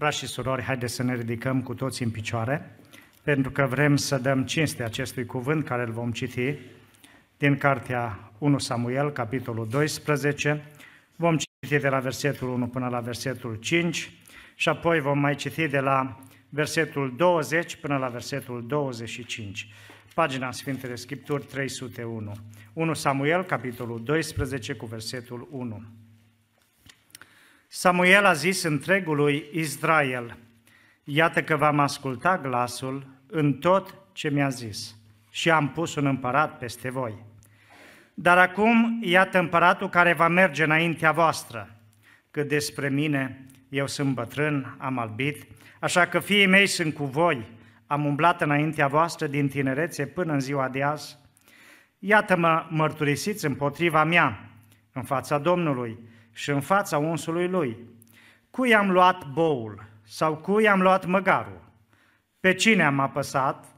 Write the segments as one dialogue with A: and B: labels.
A: Frați și surori, haideți să ne ridicăm cu toți în picioare, pentru că vrem să dăm cinste acestui cuvânt care îl vom citi din cartea 1 Samuel, capitolul 12. Vom citi de la versetul 1 până la versetul 5 și apoi vom mai citi de la versetul 20 până la versetul 25. Pagina Sfintele Scripturi 301. 1 Samuel, capitolul 12, cu versetul 1. Samuel a zis întregului Israel, iată că v-am ascultat glasul în tot ce mi-a zis și am pus un împărat peste voi. Dar acum, iată împăratul care va merge înaintea voastră, că despre mine, eu sunt bătrân, am albit, așa că fiii mei sunt cu voi, am umblat înaintea voastră din tinerețe până în ziua de azi. Iată-mă mărturisiți împotriva mea, în fața Domnului, și în fața unsului lui. Cui am luat boul sau cui am luat măgarul? Pe cine am apăsat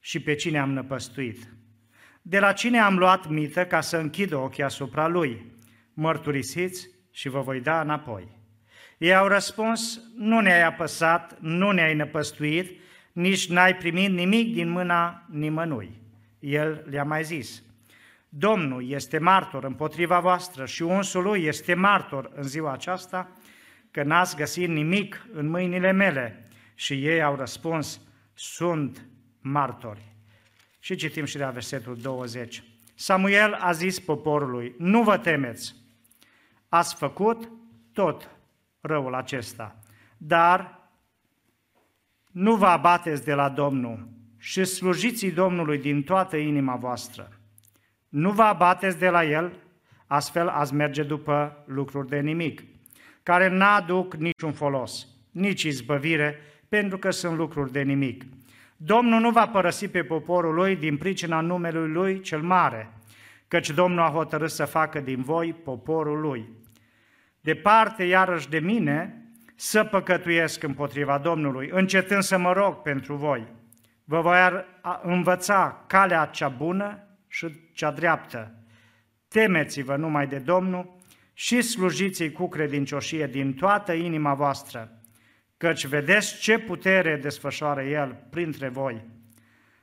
A: și pe cine am năpăstuit? De la cine am luat mită ca să închid ochii asupra lui? Mărturisiți și vă voi da înapoi. Ei au răspuns, nu ne-ai apăsat, nu ne-ai năpăstuit, nici n-ai primit nimic din mâna nimănui. El le-a mai zis, Domnul este martor împotriva voastră și unsul lui este martor în ziua aceasta că n-ați găsit nimic în mâinile mele. Și ei au răspuns, sunt martori. Și citim și de la versetul 20. Samuel a zis poporului, nu vă temeți, ați făcut tot răul acesta, dar nu vă abateți de la Domnul și slujiți Domnului din toată inima voastră nu vă abateți de la el, astfel ați merge după lucruri de nimic, care n-aduc niciun folos, nici izbăvire, pentru că sunt lucruri de nimic. Domnul nu va părăsi pe poporul lui din pricina numelui lui cel mare, căci Domnul a hotărât să facă din voi poporul lui. Departe iarăși de mine să păcătuiesc împotriva Domnului, încetând să mă rog pentru voi. Vă voi învăța calea cea bună și cea dreaptă. Temeți-vă numai de Domnul și slujiți-i cu credincioșie din toată inima voastră, căci vedeți ce putere desfășoară El printre voi.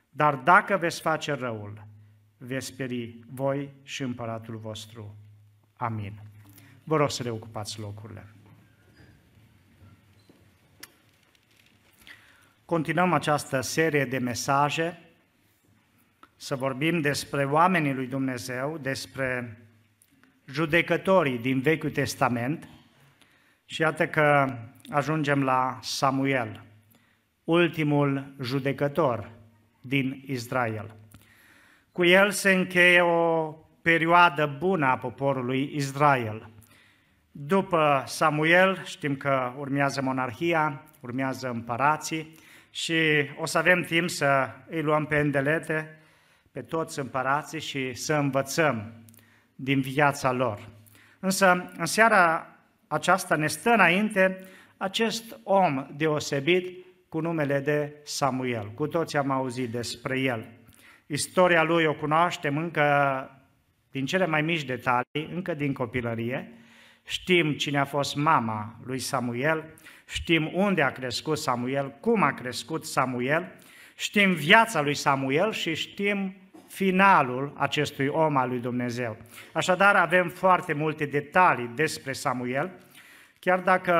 A: Dar dacă veți face răul, veți peri voi și împăratul vostru. Amin. Vă rog să le ocupați locurile. Continuăm această serie de mesaje să vorbim despre oamenii lui Dumnezeu, despre judecătorii din Vechiul Testament și iată că ajungem la Samuel, ultimul judecător din Israel. Cu el se încheie o perioadă bună a poporului Israel. După Samuel știm că urmează monarhia, urmează împărații și o să avem timp să îi luăm pe îndelete pe toți împărații și să învățăm din viața lor. Însă, în seara aceasta ne stă înainte acest om deosebit cu numele de Samuel. Cu toți am auzit despre el. Istoria lui o cunoaștem încă din cele mai mici detalii, încă din copilărie. Știm cine a fost mama lui Samuel, știm unde a crescut Samuel, cum a crescut Samuel, știm viața lui Samuel și știm finalul acestui om al lui Dumnezeu. Așadar, avem foarte multe detalii despre Samuel, chiar dacă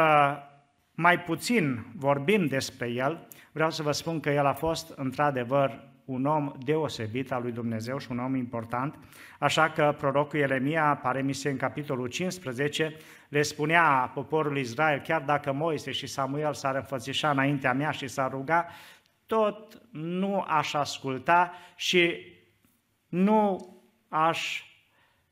A: mai puțin vorbim despre el, vreau să vă spun că el a fost într-adevăr un om deosebit al lui Dumnezeu și un om important, așa că prorocul Ieremia, pare mi se în capitolul 15, le spunea poporului Israel, chiar dacă Moise și Samuel s-ar înfățișa înaintea mea și s-ar ruga, tot nu aș asculta și nu aș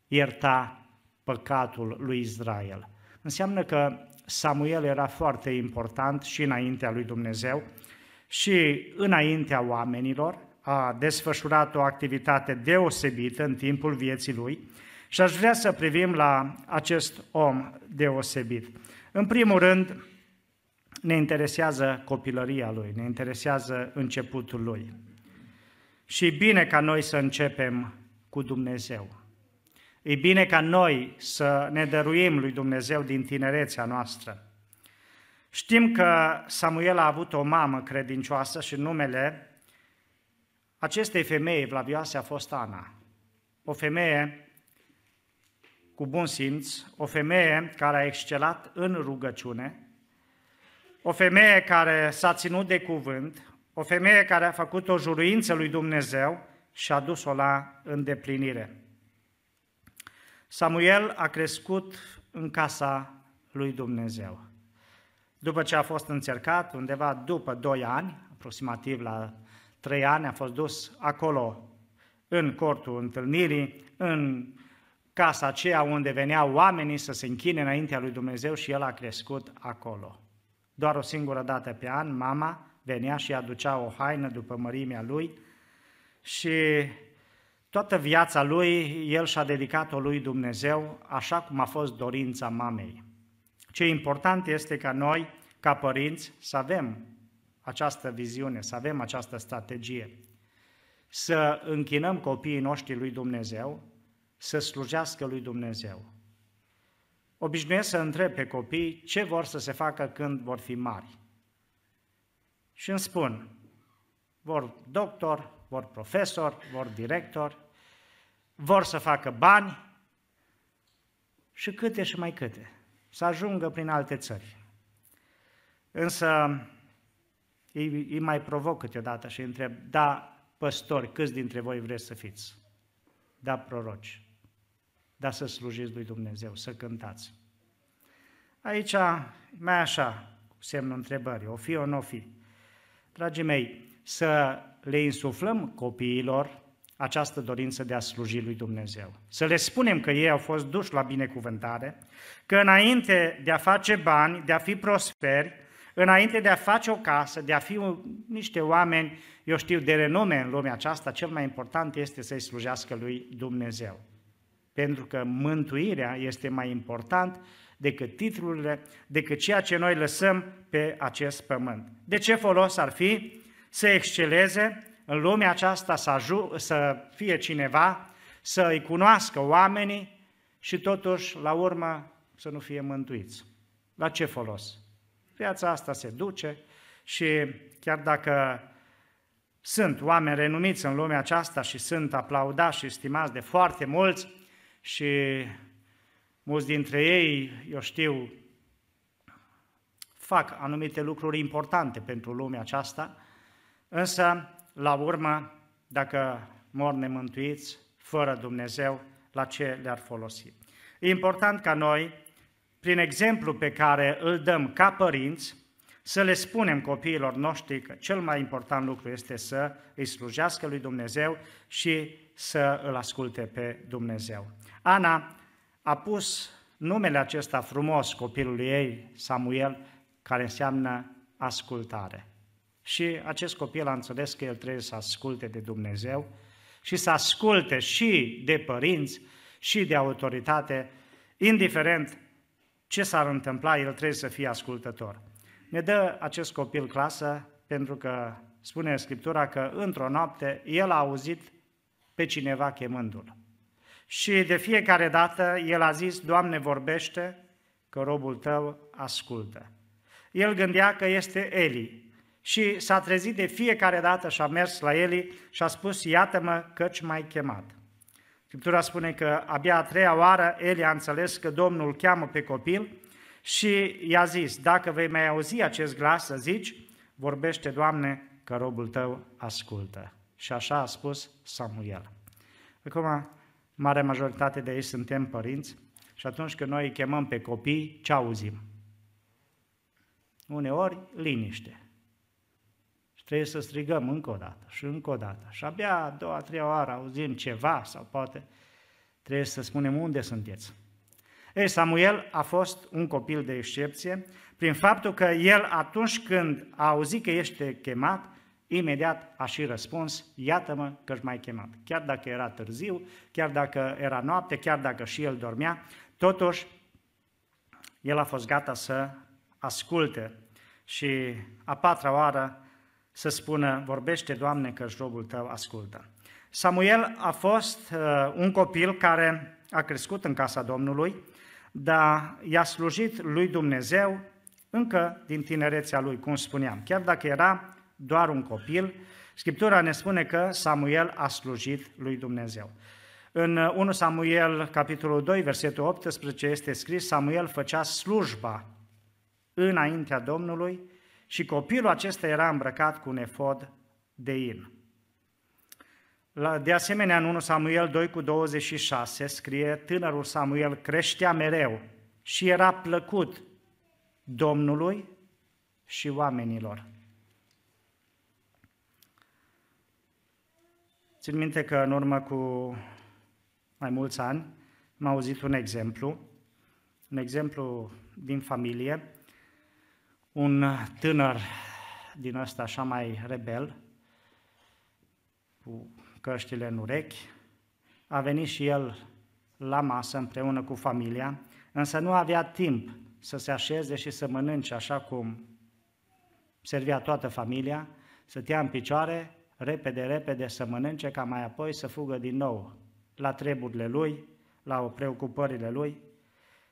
A: ierta păcatul lui Israel. Înseamnă că Samuel era foarte important și înaintea lui Dumnezeu și înaintea oamenilor, a desfășurat o activitate deosebită în timpul vieții lui și aș vrea să privim la acest om deosebit. În primul rând, ne interesează copilăria lui, ne interesează începutul lui. Și e bine ca noi să începem cu Dumnezeu. E bine ca noi să ne dăruim lui Dumnezeu din tinerețea noastră. Știm că Samuel a avut o mamă credincioasă și numele acestei femei vlavioase a fost Ana. O femeie cu bun simț, o femeie care a excelat în rugăciune, o femeie care s-a ținut de cuvânt, o femeie care a făcut o juruință lui Dumnezeu și a dus-o la îndeplinire. Samuel a crescut în casa lui Dumnezeu. După ce a fost încercat, undeva după 2 ani, aproximativ la 3 ani, a fost dus acolo, în cortul întâlnirii, în casa aceea unde veneau oamenii să se închine înaintea lui Dumnezeu și el a crescut acolo. Doar o singură dată pe an, mama venea și aducea o haină după mărimea lui și toată viața lui, el și-a dedicat-o lui Dumnezeu, așa cum a fost dorința mamei. Ce important este ca noi, ca părinți, să avem această viziune, să avem această strategie, să închinăm copiii noștri lui Dumnezeu, să slujească lui Dumnezeu. Obișnuiesc să întreb pe copii ce vor să se facă când vor fi mari. Și îmi spun, vor doctor, vor profesor, vor director, vor să facă bani și câte și mai câte, să ajungă prin alte țări. Însă îi, îi mai provoc câteodată și îi întreb, da, păstori, câți dintre voi vreți să fiți? Da, proroci. Da, să slujiți lui Dumnezeu, să cântați. Aici, mai așa, cu semnul întrebării, o fi, o nu fi. Dragii mei, să le insuflăm copiilor această dorință de a sluji lui Dumnezeu. Să le spunem că ei au fost duși la binecuvântare, că înainte de a face bani, de a fi prosperi, înainte de a face o casă, de a fi niște oameni, eu știu, de renume în lumea aceasta, cel mai important este să-i slujească lui Dumnezeu. Pentru că mântuirea este mai important decât titlurile, decât ceea ce noi lăsăm pe acest pământ. De ce folos ar fi să exceleze în lumea aceasta, să, aju- să fie cineva, să îi cunoască oamenii și totuși, la urmă, să nu fie mântuiți? La ce folos? Viața asta se duce și chiar dacă sunt oameni renumiți în lumea aceasta și sunt aplaudați și stimați de foarte mulți și mulți dintre ei, eu știu, fac anumite lucruri importante pentru lumea aceasta, însă, la urmă, dacă mor nemântuiți, fără Dumnezeu, la ce le-ar folosi? E important ca noi prin exemplu pe care îl dăm ca părinți, să le spunem copiilor noștri că cel mai important lucru este să îi slujească lui Dumnezeu și să îl asculte pe Dumnezeu. Ana a pus numele acesta frumos copilului ei, Samuel, care înseamnă ascultare. Și acest copil a înțeles că el trebuie să asculte de Dumnezeu și să asculte și de părinți și de autoritate, indiferent ce s-ar întâmpla, el trebuie să fie ascultător. Ne dă acest copil clasă pentru că spune Scriptura că într-o noapte el a auzit pe cineva chemându-l. Și de fiecare dată el a zis, Doamne vorbește, că robul tău ascultă. El gândea că este Eli și s-a trezit de fiecare dată și a mers la Eli și a spus, iată-mă căci m-ai chemat. Scriptura spune că abia a treia oară Eli a înțeles că Domnul cheamă pe copil și i-a zis, dacă vei mai auzi acest glas să zici, vorbește, Doamne, că robul tău ascultă. Și așa a spus Samuel. Acum, mare majoritate de ei suntem părinți și atunci când noi îi chemăm pe copii, ce auzim? Uneori, liniște. Trebuie să strigăm încă o dată și încă o dată. Și abia a doua, a treia oară auzim ceva sau poate trebuie să spunem unde sunteți. Ei, Samuel a fost un copil de excepție prin faptul că el atunci când a auzit că ești chemat, imediat a și răspuns, iată-mă că își mai chemat. Chiar dacă era târziu, chiar dacă era noapte, chiar dacă și el dormea, totuși el a fost gata să asculte și a patra oară să spună, vorbește, Doamne, că robul tău ascultă. Samuel a fost uh, un copil care a crescut în casa Domnului, dar i-a slujit lui Dumnezeu încă din tinerețea lui, cum spuneam. Chiar dacă era doar un copil, Scriptura ne spune că Samuel a slujit lui Dumnezeu. În 1 Samuel, capitolul 2, versetul 18, este scris, Samuel făcea slujba înaintea Domnului și copilul acesta era îmbrăcat cu un efod de in. De asemenea, în 1 Samuel 2 cu 26 scrie, tânărul Samuel creștea mereu și era plăcut Domnului și oamenilor. Țin minte că în urmă cu mai mulți ani am auzit un exemplu, un exemplu din familie, un tânăr din ăsta așa mai rebel, cu căștile în urechi, a venit și el la masă împreună cu familia, însă nu avea timp să se așeze și să mănânce așa cum servea toată familia, să tea în picioare, repede, repede să mănânce, ca mai apoi să fugă din nou la treburile lui, la preocupările lui.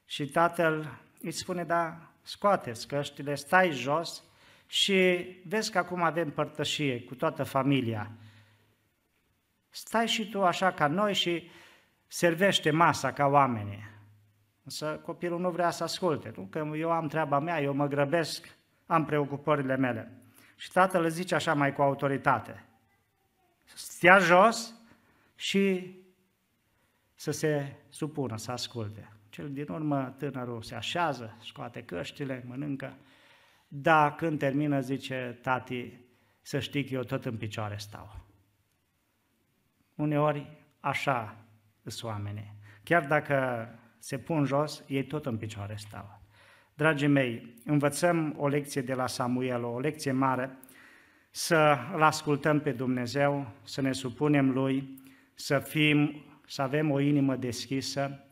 A: Și tatăl îi spune, da, scoateți căștile, stai jos și vezi că acum avem părtășie cu toată familia. Stai și tu așa ca noi și servește masa ca oamenii. Însă copilul nu vrea să asculte, nu? că eu am treaba mea, eu mă grăbesc, am preocupările mele. Și tatăl îți zice așa mai cu autoritate, stia jos și să se supună, să asculte. Cel din urmă, tânărul se așează, scoate căștile, mănâncă, da, când termină, zice tati, să știi că eu tot în picioare stau. Uneori așa sunt oamenii. Chiar dacă se pun jos, ei tot în picioare stau. Dragii mei, învățăm o lecție de la Samuel, o lecție mare, să-L ascultăm pe Dumnezeu, să ne supunem Lui, să fim, să avem o inimă deschisă,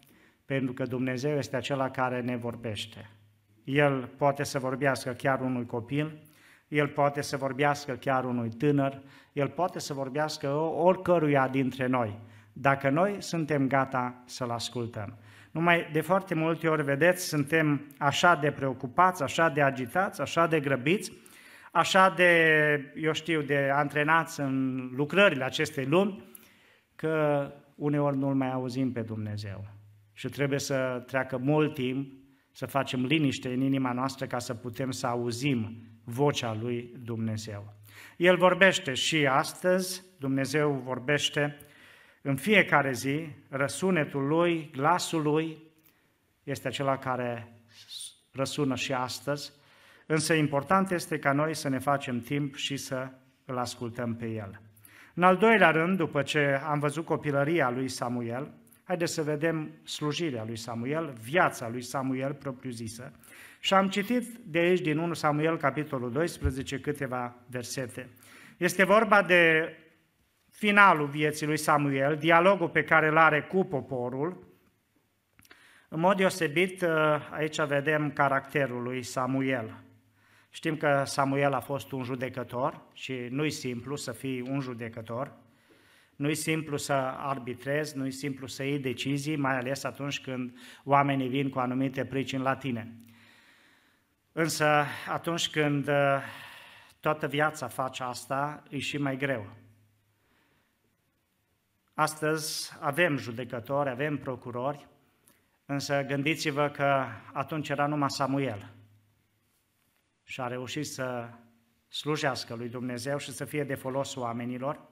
A: pentru că Dumnezeu este acela care ne vorbește. El poate să vorbească chiar unui copil, el poate să vorbească chiar unui tânăr, el poate să vorbească oricăruia dintre noi, dacă noi suntem gata să-l ascultăm. Numai de foarte multe ori, vedeți, suntem așa de preocupați, așa de agitați, așa de grăbiți, așa de, eu știu, de antrenați în lucrările acestei lumi, că uneori nu-L mai auzim pe Dumnezeu. Și trebuie să treacă mult timp, să facem liniște în inima noastră ca să putem să auzim vocea lui Dumnezeu. El vorbește și astăzi, Dumnezeu vorbește în fiecare zi, răsunetul lui, glasul lui este acela care răsună și astăzi, însă important este ca noi să ne facem timp și să îl ascultăm pe el. În al doilea rând, după ce am văzut copilăria lui Samuel, haideți să vedem slujirea lui Samuel, viața lui Samuel propriu-zisă. Și am citit de aici, din 1 Samuel, capitolul 12, câteva versete. Este vorba de finalul vieții lui Samuel, dialogul pe care îl are cu poporul. În mod deosebit, aici vedem caracterul lui Samuel. Știm că Samuel a fost un judecător și nu-i simplu să fii un judecător, nu-i simplu să arbitrezi, nu-i simplu să iei decizii, mai ales atunci când oamenii vin cu anumite pricini la tine. Însă atunci când uh, toată viața face asta, e și mai greu. Astăzi avem judecători, avem procurori, însă gândiți-vă că atunci era numai Samuel și a reușit să slujească lui Dumnezeu și să fie de folos oamenilor.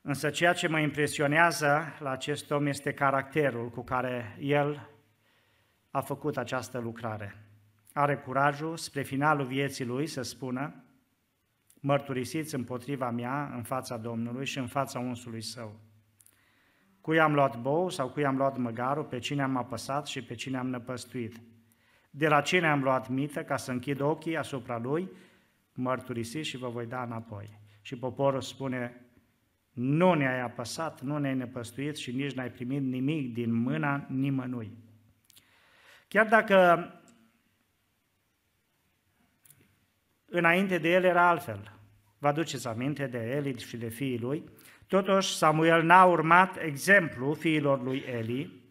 A: Însă ceea ce mă impresionează la acest om este caracterul cu care el a făcut această lucrare. Are curajul spre finalul vieții lui să spună, mărturisiți împotriva mea în fața Domnului și în fața unsului său. Cui am luat bou sau cui am luat măgarul, pe cine am apăsat și pe cine am năpăstuit. De la cine am luat mită ca să închid ochii asupra lui, mărturisiți și vă voi da înapoi. Și poporul spune, nu ne-ai apăsat, nu ne-ai năpăstuit și nici n-ai primit nimic din mâna nimănui. Chiar dacă înainte de el era altfel, vă aduceți aminte de Eli și de fiii lui, totuși Samuel n-a urmat exemplu fiilor lui Eli.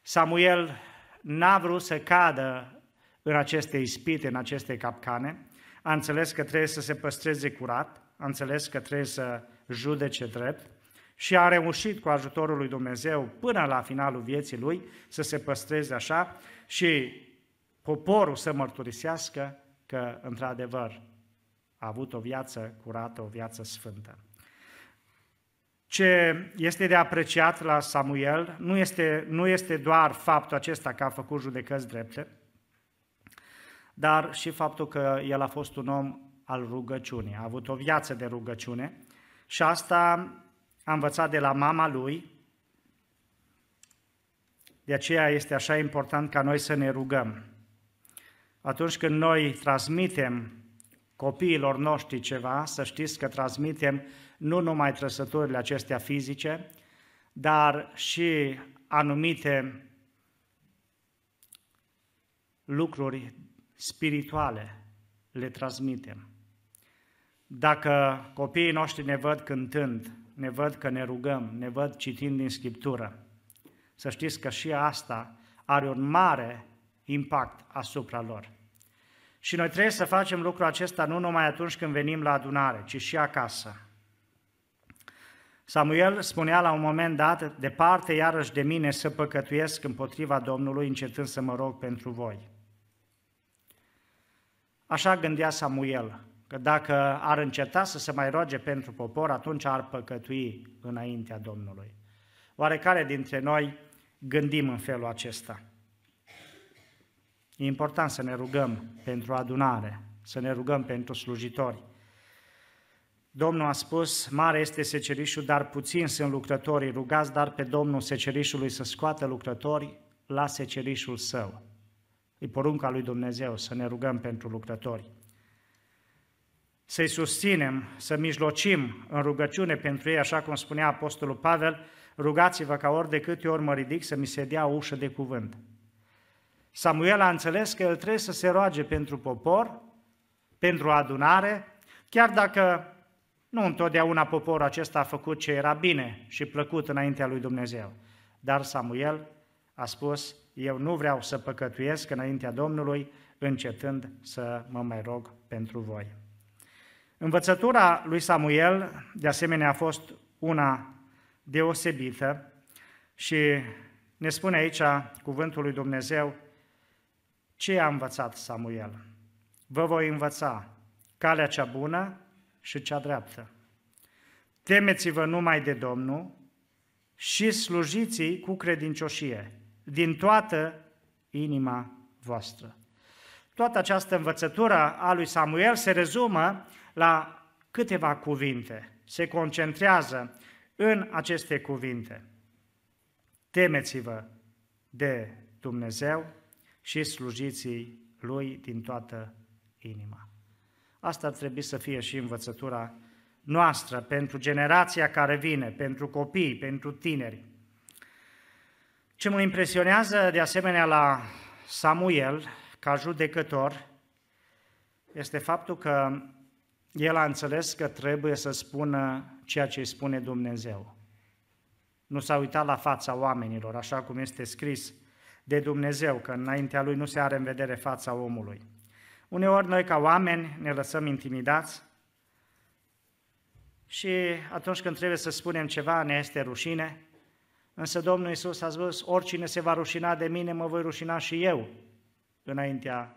A: Samuel n-a vrut să cadă în aceste ispite, în aceste capcane, a înțeles că trebuie să se păstreze curat, a înțeles că trebuie să judece drept și a reușit cu ajutorul lui Dumnezeu până la finalul vieții lui să se păstreze așa și poporul să mărturisească că, într-adevăr, a avut o viață curată, o viață sfântă. Ce este de apreciat la Samuel nu este, nu este doar faptul acesta că a făcut judecăți drepte, dar și faptul că el a fost un om al rugăciunii, a avut o viață de rugăciune și asta a învățat de la mama lui, de aceea este așa important ca noi să ne rugăm. Atunci când noi transmitem copiilor noștri ceva, să știți că transmitem nu numai trăsăturile acestea fizice, dar și anumite lucruri spirituale le transmitem. Dacă copiii noștri ne văd cântând, ne văd că ne rugăm, ne văd citind din Scriptură, să știți că și asta are un mare impact asupra lor. Și noi trebuie să facem lucrul acesta nu numai atunci când venim la adunare, ci și acasă. Samuel spunea la un moment dat, departe iarăși de mine să păcătuiesc împotriva Domnului, încetând să mă rog pentru voi. Așa gândea Samuel, că dacă ar înceta să se mai roage pentru popor, atunci ar păcătui înaintea Domnului. Oarecare dintre noi gândim în felul acesta. E important să ne rugăm pentru adunare, să ne rugăm pentru slujitori. Domnul a spus, mare este secerișul, dar puțin sunt lucrătorii. Rugați dar pe Domnul secerișului să scoată lucrătorii la secerișul său. E porunca lui Dumnezeu să ne rugăm pentru lucrători. Să-i susținem, să mijlocim în rugăciune pentru ei, așa cum spunea Apostolul Pavel, rugați-vă ca ori de câte ori mă ridic să mi se dea o ușă de cuvânt. Samuel a înțeles că el trebuie să se roage pentru popor, pentru adunare, chiar dacă nu întotdeauna poporul acesta a făcut ce era bine și plăcut înaintea lui Dumnezeu. Dar Samuel a spus, eu nu vreau să păcătuiesc înaintea Domnului, încetând să mă mai rog pentru voi. Învățătura lui Samuel, de asemenea, a fost una deosebită și ne spune aici cuvântul lui Dumnezeu ce a învățat Samuel. Vă voi învăța calea cea bună și cea dreaptă. Temeți-vă numai de Domnul și slujiți cu credincioșie din toată inima voastră. Toată această învățătură a lui Samuel se rezumă la câteva cuvinte, se concentrează în aceste cuvinte. Temeți-vă de Dumnezeu și slujiți Lui din toată inima. Asta ar trebui să fie și învățătura noastră pentru generația care vine, pentru copii, pentru tineri. Ce mă impresionează de asemenea la Samuel, ca judecător, este faptul că el a înțeles că trebuie să spună ceea ce îi spune Dumnezeu. Nu s-a uitat la fața oamenilor, așa cum este scris de Dumnezeu, că înaintea lui nu se are în vedere fața omului. Uneori noi ca oameni ne lăsăm intimidați și atunci când trebuie să spunem ceva ne este rușine, însă Domnul Iisus a spus, oricine se va rușina de mine, mă voi rușina și eu înaintea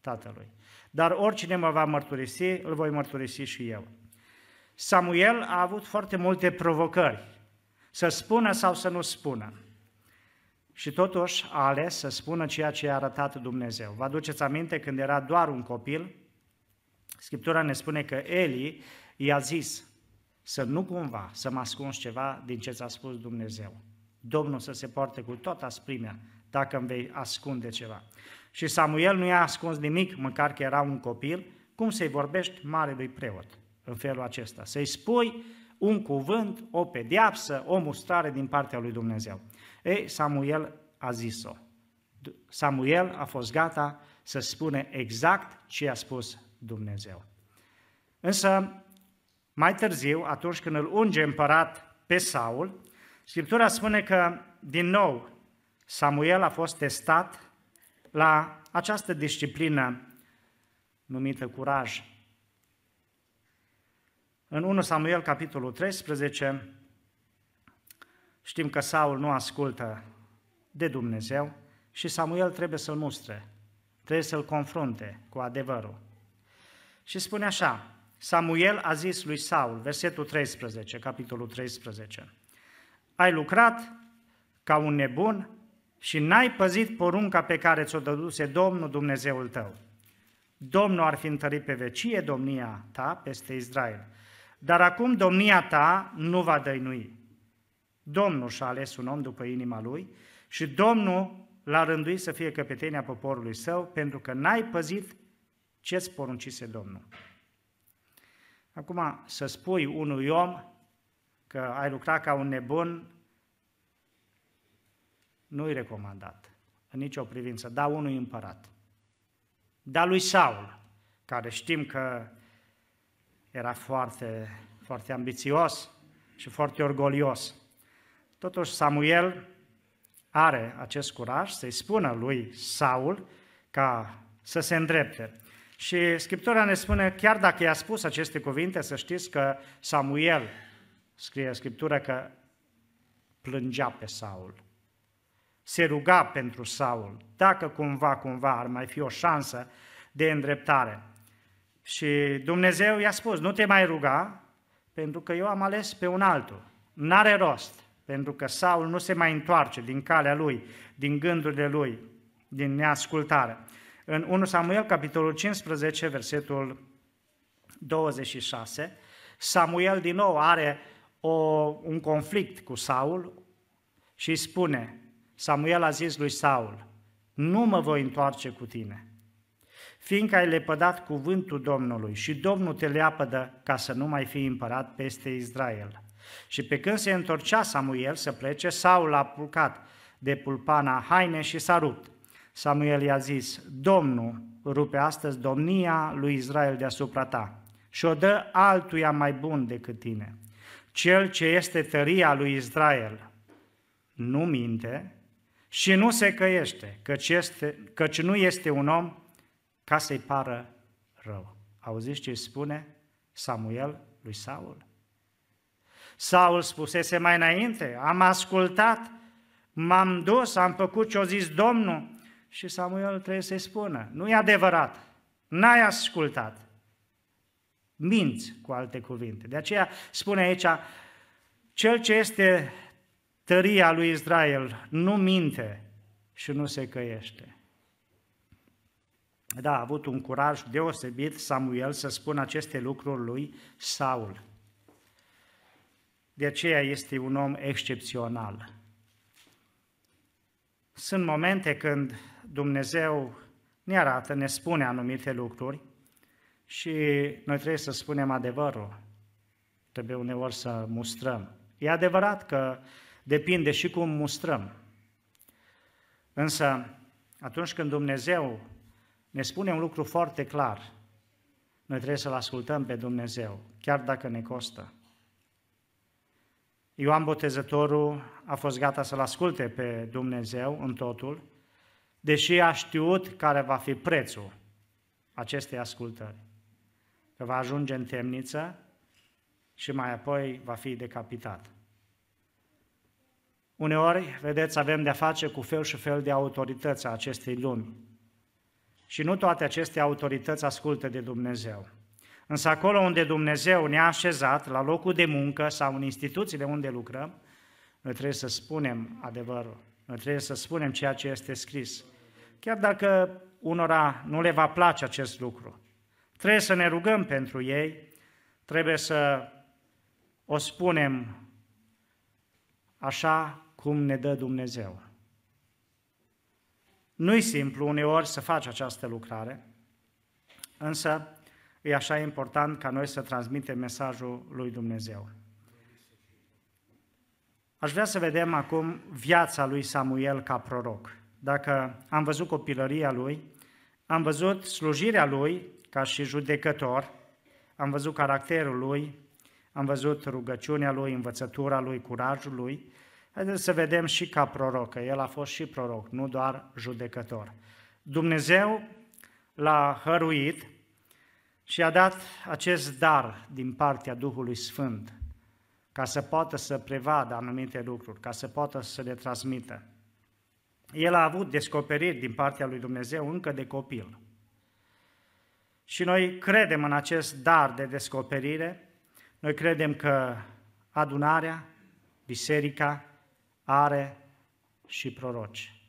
A: Tatălui. Dar oricine mă va mărturisi, îl voi mărturisi și eu. Samuel a avut foarte multe provocări, să spună sau să nu spună. Și totuși a ales să spună ceea ce a arătat Dumnezeu. Vă aduceți aminte când era doar un copil? Scriptura ne spune că Eli i-a zis să nu cumva să mă ascunzi ceva din ce ți-a spus Dumnezeu. Domnul să se poarte cu tot asprimea dacă îmi vei ascunde ceva. Și Samuel nu i-a ascuns nimic, măcar că era un copil, cum să-i vorbești marelui preot în felul acesta. Să-i spui un cuvânt, o pediapsă, o mustrare din partea lui Dumnezeu. Ei, Samuel a zis-o. Samuel a fost gata să spune exact ce a spus Dumnezeu. Însă, mai târziu, atunci când îl unge împărat pe Saul, Scriptura spune că, din nou, Samuel a fost testat la această disciplină numită curaj. În 1 Samuel, capitolul 13, știm că Saul nu ascultă de Dumnezeu și Samuel trebuie să-l mustre, trebuie să-l confrunte cu adevărul. Și spune așa, Samuel a zis lui Saul, versetul 13, capitolul 13, Ai lucrat ca un nebun și n-ai păzit porunca pe care ți-o dăduse Domnul Dumnezeul tău. Domnul ar fi întărit pe vecie domnia ta peste Israel. Dar acum domnia ta nu va dăinui. Domnul și-a ales un om după inima lui și Domnul l-a rânduit să fie căpetenia poporului său pentru că n-ai păzit ce-ți poruncise Domnul. Acum, să spui unui om că ai lucrat ca un nebun, nu-i recomandat în nicio privință, da unui împărat. Da lui Saul, care știm că era foarte, foarte ambițios și foarte orgolios. Totuși Samuel are acest curaj să-i spună lui Saul ca să se îndrepte. Și Scriptura ne spune, chiar dacă i-a spus aceste cuvinte, să știți că Samuel, scrie Scriptura, că plângea pe Saul. Se ruga pentru Saul, dacă cumva, cumva ar mai fi o șansă de îndreptare. Și Dumnezeu i-a spus, nu te mai ruga, pentru că eu am ales pe un altul. N-are rost, pentru că Saul nu se mai întoarce din calea lui, din gândurile lui, din neascultare. În 1 Samuel, capitolul 15, versetul 26, Samuel din nou are o, un conflict cu Saul și îi spune, Samuel a zis lui Saul, nu mă voi întoarce cu tine, fiindcă ai lepădat cuvântul Domnului și Domnul te leapădă ca să nu mai fii împărat peste Israel. Și pe când se întorcea Samuel să plece, Saul a pulcat de pulpana haine și s-a rupt. Samuel i-a zis, Domnul rupe astăzi domnia lui Israel deasupra ta și o dă altuia mai bun decât tine. Cel ce este tăria lui Israel nu minte și nu se căiește, căci, este, căci nu este un om ca să-i pară rău. Auziți ce spune Samuel lui Saul? Saul spusese mai înainte, am ascultat, m-am dus, am făcut ce-a zis Domnul și Samuel trebuie să-i spună, nu e adevărat, n-ai ascultat. Minți, cu alte cuvinte. De aceea spune aici, cel ce este tăria lui Israel nu minte și nu se căiește. Da, a avut un curaj deosebit Samuel să spună aceste lucruri lui Saul. De aceea este un om excepțional. Sunt momente când Dumnezeu ne arată, ne spune anumite lucruri și noi trebuie să spunem adevărul. Trebuie uneori să mustrăm. E adevărat că depinde și cum mustrăm. Însă, atunci când Dumnezeu ne spune un lucru foarte clar, noi trebuie să-L ascultăm pe Dumnezeu, chiar dacă ne costă. Ioan Botezătorul a fost gata să-L asculte pe Dumnezeu în totul, deși a știut care va fi prețul acestei ascultări. Că va ajunge în temniță și mai apoi va fi decapitat. Uneori, vedeți, avem de-a face cu fel și fel de autorități a acestei lumi. Și nu toate aceste autorități ascultă de Dumnezeu. Însă acolo unde Dumnezeu ne-a așezat, la locul de muncă sau în instituțiile unde lucrăm, noi trebuie să spunem adevărul. Noi trebuie să spunem ceea ce este scris. Chiar dacă unora nu le va place acest lucru. Trebuie să ne rugăm pentru ei, trebuie să o spunem așa cum ne dă Dumnezeu. Nu-i simplu uneori să faci această lucrare, însă e așa important ca noi să transmitem mesajul lui Dumnezeu. Aș vrea să vedem acum viața lui Samuel ca proroc. Dacă am văzut copilăria lui, am văzut slujirea lui ca și judecător, am văzut caracterul lui, am văzut rugăciunea lui, învățătura lui, curajul lui, Haideți să vedem și ca proroc, că el a fost și proroc, nu doar judecător. Dumnezeu l-a hăruit și a dat acest dar din partea Duhului Sfânt ca să poată să prevadă anumite lucruri, ca să poată să le transmită. El a avut descoperiri din partea lui Dumnezeu încă de copil. Și noi credem în acest dar de descoperire, noi credem că adunarea, biserica, are și proroci.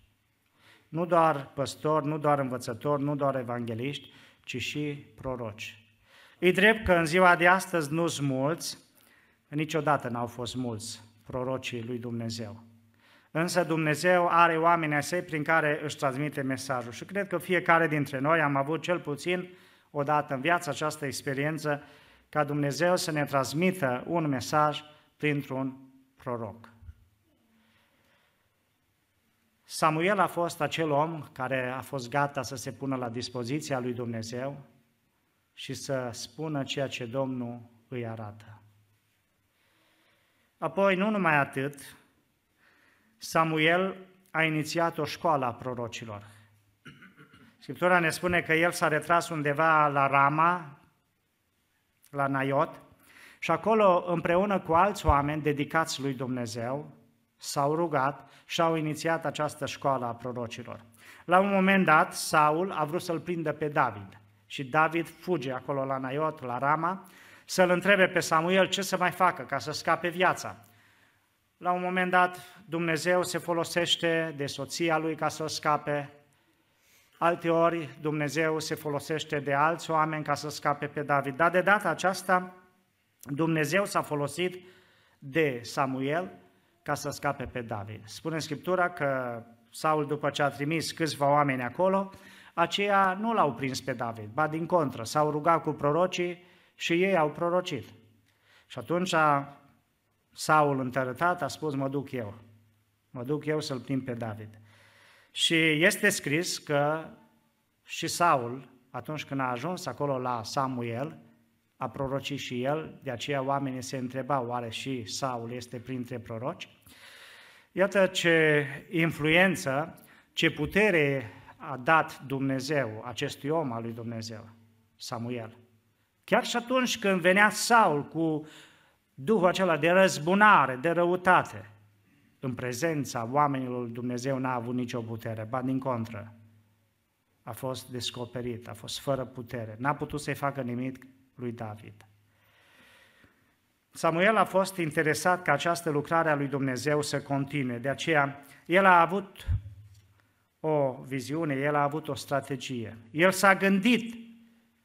A: Nu doar păstori, nu doar învățători, nu doar evangeliști, ci și proroci. E drept că în ziua de astăzi nu sunt mulți, niciodată n-au fost mulți prorocii lui Dumnezeu. Însă Dumnezeu are oameni ai săi prin care își transmite mesajul. Și cred că fiecare dintre noi am avut cel puțin odată în viață această experiență ca Dumnezeu să ne transmită un mesaj printr-un proroc. Samuel a fost acel om care a fost gata să se pună la dispoziția lui Dumnezeu și să spună ceea ce Domnul îi arată. Apoi, nu numai atât, Samuel a inițiat o școală a prorocilor. Scriptura ne spune că el s-a retras undeva la Rama, la Naiot, și acolo, împreună cu alți oameni dedicați lui Dumnezeu, s-au rugat și au inițiat această școală a prorocilor. La un moment dat, Saul a vrut să-l prindă pe David și David fuge acolo la Naiot, la Rama, să-l întrebe pe Samuel ce să mai facă ca să scape viața. La un moment dat, Dumnezeu se folosește de soția lui ca să o scape, alte ori Dumnezeu se folosește de alți oameni ca să scape pe David. Dar de data aceasta, Dumnezeu s-a folosit de Samuel ca să scape pe David. Spune în Scriptura că Saul, după ce a trimis câțiva oameni acolo, aceia nu l-au prins pe David, ba din contră, s-au rugat cu prorocii și ei au prorocit. Și atunci Saul întărătat a spus, mă duc eu, mă duc eu să-l prind pe David. Și este scris că și Saul, atunci când a ajuns acolo la Samuel, a prorocit și el, de aceea oamenii se întrebau, oare și Saul este printre proroci? Iată ce influență, ce putere a dat Dumnezeu acestui om al lui Dumnezeu, Samuel. Chiar și atunci când venea Saul cu Duhul acela de răzbunare, de răutate, în prezența oamenilor lui Dumnezeu n-a avut nicio putere, ba din contră. A fost descoperit, a fost fără putere, n-a putut să-i facă nimic lui David. Samuel a fost interesat ca această lucrare a lui Dumnezeu să continue, de aceea el a avut o viziune, el a avut o strategie. El s-a gândit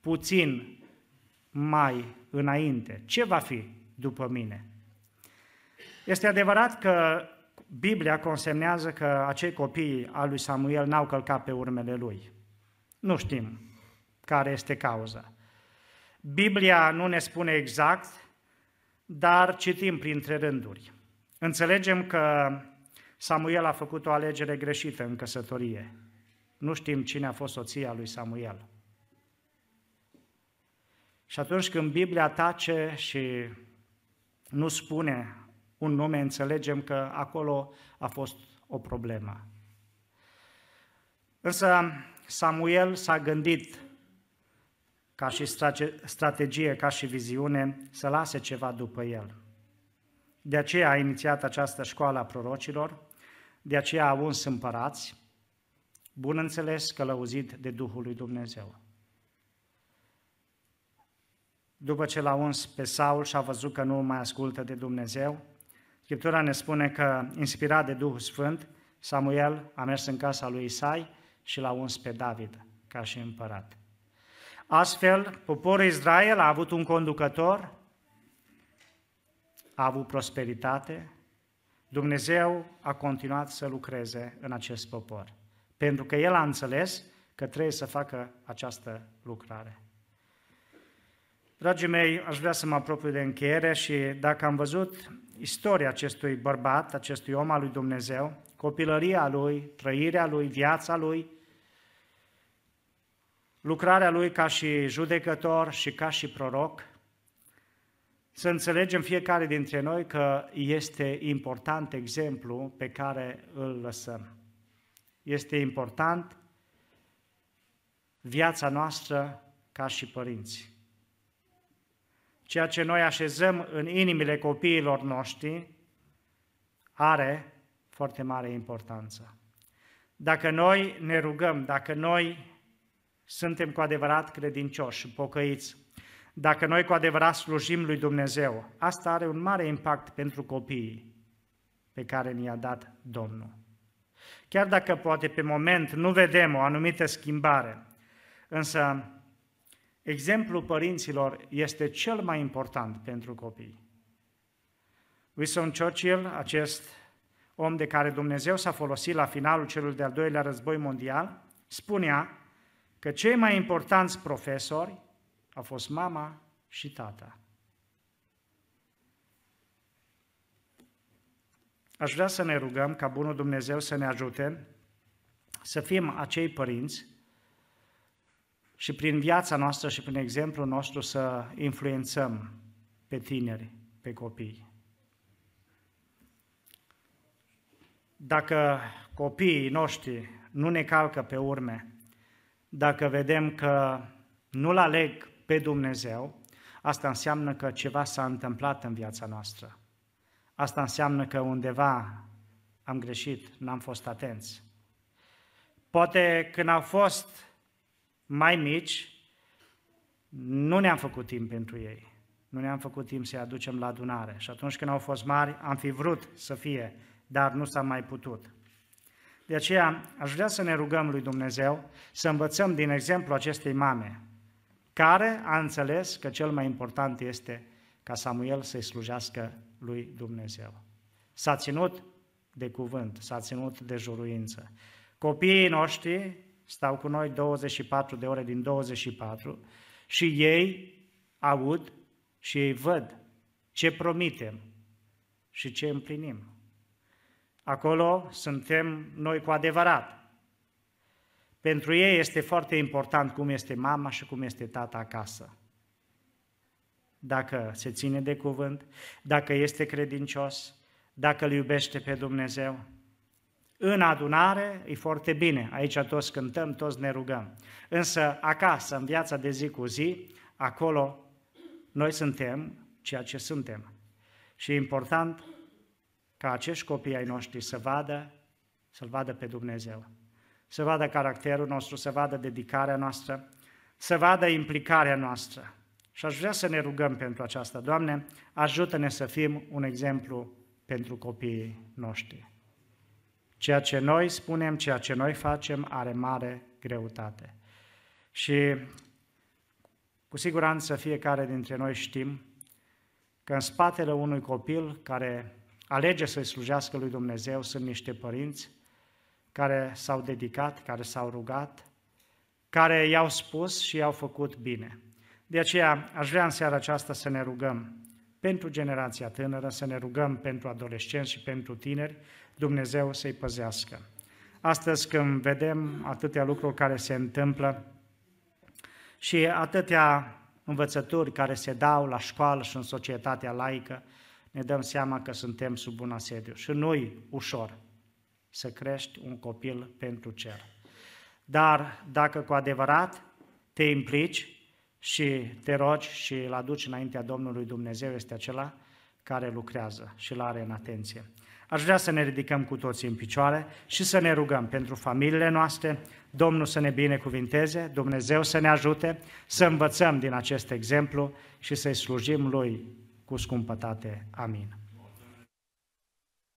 A: puțin mai înainte. Ce va fi după mine? Este adevărat că Biblia consemnează că acei copii al lui Samuel n-au călcat pe urmele lui. Nu știm care este cauza. Biblia nu ne spune exact, dar citim printre rânduri. Înțelegem că Samuel a făcut o alegere greșită în căsătorie. Nu știm cine a fost soția lui Samuel. Și atunci când Biblia tace și nu spune un nume, înțelegem că acolo a fost o problemă. Însă Samuel s-a gândit ca și strategie, ca și viziune, să lase ceva după el. De aceea a inițiat această școală a prorocilor, de aceea a uns împărați, bun înțeles călăuzit de Duhul lui Dumnezeu. După ce l-a uns pe Saul și a văzut că nu mai ascultă de Dumnezeu, Scriptura ne spune că, inspirat de Duhul Sfânt, Samuel a mers în casa lui Isai și l-a uns pe David ca și împărat. Astfel, poporul Israel a avut un conducător, a avut prosperitate, Dumnezeu a continuat să lucreze în acest popor, pentru că El a înțeles că trebuie să facă această lucrare. Dragii mei, aș vrea să mă apropiu de încheiere și dacă am văzut istoria acestui bărbat, acestui om al lui Dumnezeu, copilăria lui, trăirea lui, viața lui, lucrarea lui ca și judecător și ca și proroc, să înțelegem fiecare dintre noi că este important exemplu pe care îl lăsăm. Este important viața noastră ca și părinți. Ceea ce noi așezăm în inimile copiilor noștri are foarte mare importanță. Dacă noi ne rugăm, dacă noi suntem cu adevărat credincioși și pocăiți, dacă noi cu adevărat slujim lui Dumnezeu, asta are un mare impact pentru copiii pe care ni-a dat Domnul. Chiar dacă poate pe moment nu vedem o anumită schimbare, însă exemplul părinților este cel mai important pentru copii. Winston Churchill, acest om de care Dumnezeu s-a folosit la finalul celui de-al doilea război mondial, spunea că cei mai importanți profesori au fost mama și tata. Aș vrea să ne rugăm ca Bunul Dumnezeu să ne ajute să fim acei părinți și prin viața noastră și prin exemplul nostru să influențăm pe tineri, pe copii. Dacă copiii noștri nu ne calcă pe urme, dacă vedem că nu-L aleg pe Dumnezeu, asta înseamnă că ceva s-a întâmplat în viața noastră. Asta înseamnă că undeva am greșit, n-am fost atenți. Poate când au fost mai mici, nu ne-am făcut timp pentru ei. Nu ne-am făcut timp să-i aducem la adunare. Și atunci când au fost mari, am fi vrut să fie, dar nu s-a mai putut. De aceea aș vrea să ne rugăm lui Dumnezeu să învățăm din exemplu acestei mame, care a înțeles că cel mai important este ca Samuel să-i slujească lui Dumnezeu. S-a ținut de cuvânt, s-a ținut de juruință. Copiii noștri stau cu noi 24 de ore din 24 și ei aud și ei văd ce promitem și ce împlinim. Acolo suntem noi cu adevărat. Pentru ei este foarte important cum este mama și cum este tata acasă. Dacă se ține de cuvânt, dacă este credincios, dacă îl iubește pe Dumnezeu. În adunare e foarte bine, aici toți cântăm, toți ne rugăm. Însă acasă, în viața de zi cu zi, acolo noi suntem ceea ce suntem. Și e important ca acești copii ai noștri să vadă, să-L vadă pe Dumnezeu să vadă caracterul nostru, să vadă dedicarea noastră, să vadă implicarea noastră. Și aș vrea să ne rugăm pentru aceasta. Doamne, ajută-ne să fim un exemplu pentru copiii noștri. Ceea ce noi spunem, ceea ce noi facem are mare greutate. Și cu siguranță fiecare dintre noi știm că în spatele unui copil care alege să-i slujească lui Dumnezeu sunt niște părinți care s-au dedicat, care s-au rugat, care i-au spus și i-au făcut bine. De aceea aș vrea în seara aceasta să ne rugăm pentru generația tânără, să ne rugăm pentru adolescenți și pentru tineri, Dumnezeu să-i păzească. Astăzi când vedem atâtea lucruri care se întâmplă și atâtea învățături care se dau la școală și în societatea laică, ne dăm seama că suntem sub un asediu și nu-i ușor să crești un copil pentru cer. Dar dacă cu adevărat te implici și te rogi și îl aduci înaintea Domnului Dumnezeu, este acela care lucrează și îl are în atenție. Aș vrea să ne ridicăm cu toții în picioare și să ne rugăm pentru familiile noastre, Domnul să ne binecuvinteze, Dumnezeu să ne ajute, să învățăm din acest exemplu și să-i slujim Lui cu scumpătate. Amin.